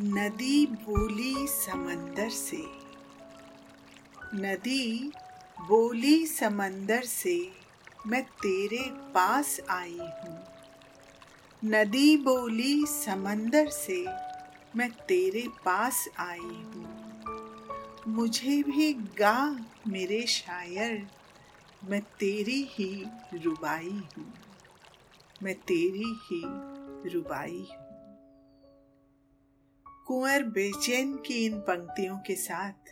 नदी बोली समंदर से। नदी बोली समंदर से, मैं तेरे पास आई हूँ। नदी बोली समंदर से, मैं तेरे पास आई हूँ। मुझे भी गा मेरे शायर, मैं तेरी ही रुबाई हूँ। मैं तेरी ही रुबाई हूँ। कुंवर बेचैन की इन पंक्तियों के साथ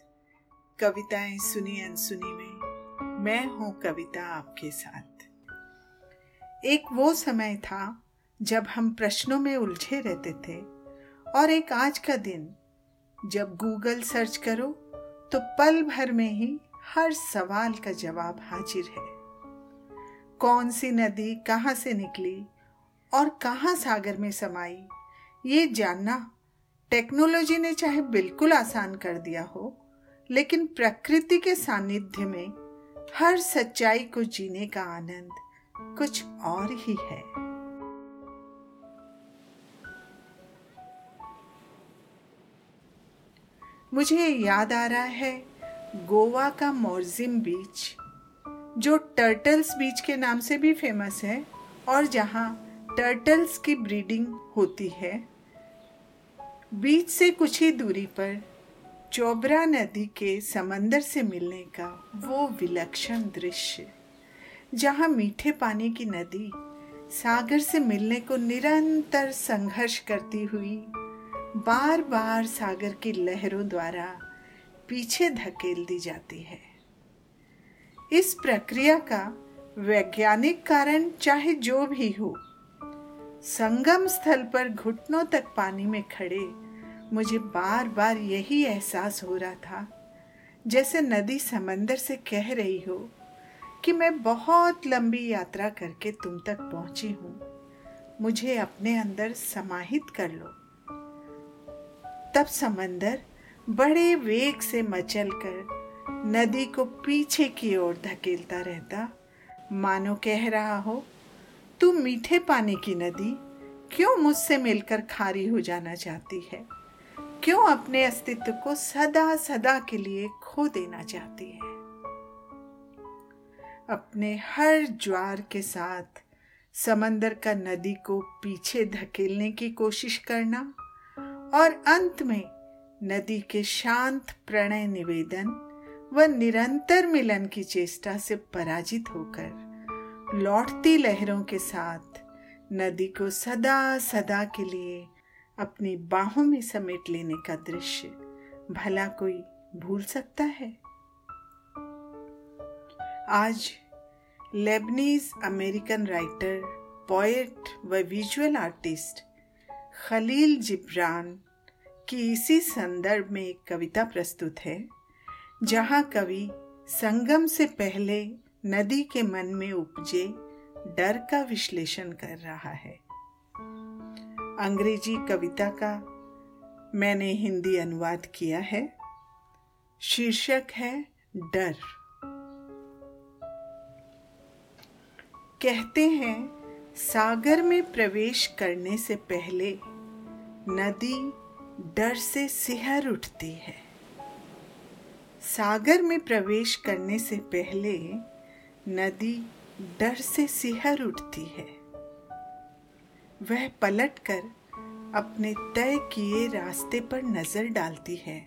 कविताएँ सुनी अनसुनी में, मैं हूँ कविता आपके साथ। एक वो समय था जब हम प्रश्नों में उलझे रहते थे, और एक आज का दिन, जब गूगल सर्च करो तो पल भर में ही हर सवाल का जवाब हाजिर है। कौन सी नदी कहाँ से निकली और कहाँ सागर में समाई, ये जानना टेक्नोलॉजी ने चाहे बिल्कुल आसान कर दिया हो, लेकिन प्रकृति के सानिध्य में हर सच्चाई को जीने का आनंद कुछ और ही है। मुझे याद आ रहा है गोवा का मोरजिम बीच, जो टर्टल्स बीच के नाम से भी फ़ेमस है और जहाँ टर्टल्स की ब्रीडिंग होती है। बीच से कुछ ही दूरी पर चोबरा नदी के समंदर से मिलने का वो विलक्षण दृश्य, जहाँ मीठे पानी की नदी सागर से मिलने को निरंतर संघर्ष करती हुई बार बार सागर की लहरों द्वारा पीछे धकेल दी जाती है। इस प्रक्रिया का वैज्ञानिक कारण चाहे जो भी हो संगम स्थल पर घुटनों तक पानी में खड़े, मुझे बार बार यही एहसास हो रहा था, जैसे नदी समंदर से कह रही हो कि मैं बहुत लंबी यात्रा करके तुम तक पहुँची हूँ। मुझे अपने अंदर समाहित कर लो। तब समंदर बड़े वेग से मचल कर नदी को पीछे की ओर धकेलता रहता। मानो कह रहा हो तू मीठे पानी की नदी क्यों मुझसे मिलकर खारी हो जाना चाहती है? क्यों अपने अस्तित्व को सदा सदा के लिए खो देना चाहती है? अपने हर ज्वार के साथ समंदर का नदी को पीछे धकेलने की कोशिश करना और अंत में नदी के शांत प्रणय निवेदन व निरंतर मिलन की चेष्टा से पराजित होकर लौटती लहरों के साथ नदी को सदा सदा के लिए अपनी बाहों में समेट लेने का दृश्य भला कोई भूल सकता है। आज लेबनीज अमेरिकन राइटर पोएट व विजुअल आर्टिस्ट खलील जिब्रान की इसी संदर्भ में एक कविता प्रस्तुत है, जहाँ कवि संगम से पहले नदी के मन में उपजे डर का विश्लेषण कर रहा है। अंग्रेज़ी कविता का मैंने हिंदी अनुवाद किया है। शीर्षक है डर। कहते हैं, सागर में प्रवेश करने से पहले नदी डर से सिहर उठती है। सागर में प्रवेश करने से पहले नदी डर से सिहर उठती है। वह पलटकर अपने तय किए रास्ते पर नज़र डालती है।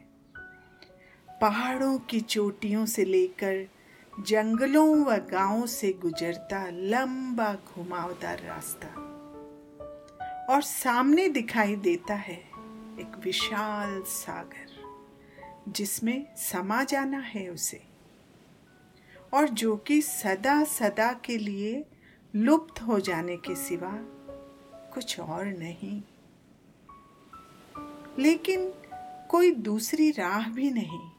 पहाड़ों की चोटियों से लेकर जंगलों व गाँवों से गुजरता लंबा घुमावदार रास्ता और सामने दिखाई देता है एक विशाल सागर, जिसमें समा जाना है उसे। और जो कि सदा सदा के लिए लुप्त हो जाने के सिवा कुछ और नहीं। लेकिन कोई दूसरी राह भी नहीं।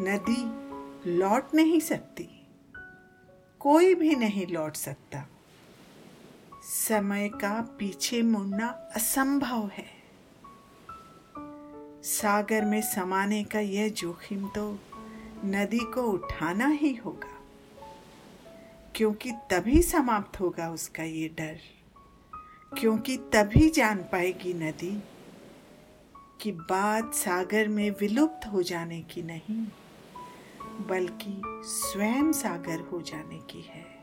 नदी लौट नहीं सकती। कोई भी नहीं लौट सकता। समय का पीछे मुड़ना असंभव है। सागर में समाने का यह जोखिम तो नदी को उठाना ही होगा, क्योंकि तभी समाप्त होगा उसका ये डर, क्योंकि तभी जान पाएगी नदी कि बात सागर में विलुप्त हो जाने की नहीं, बल्कि स्वयं सागर हो जाने की है।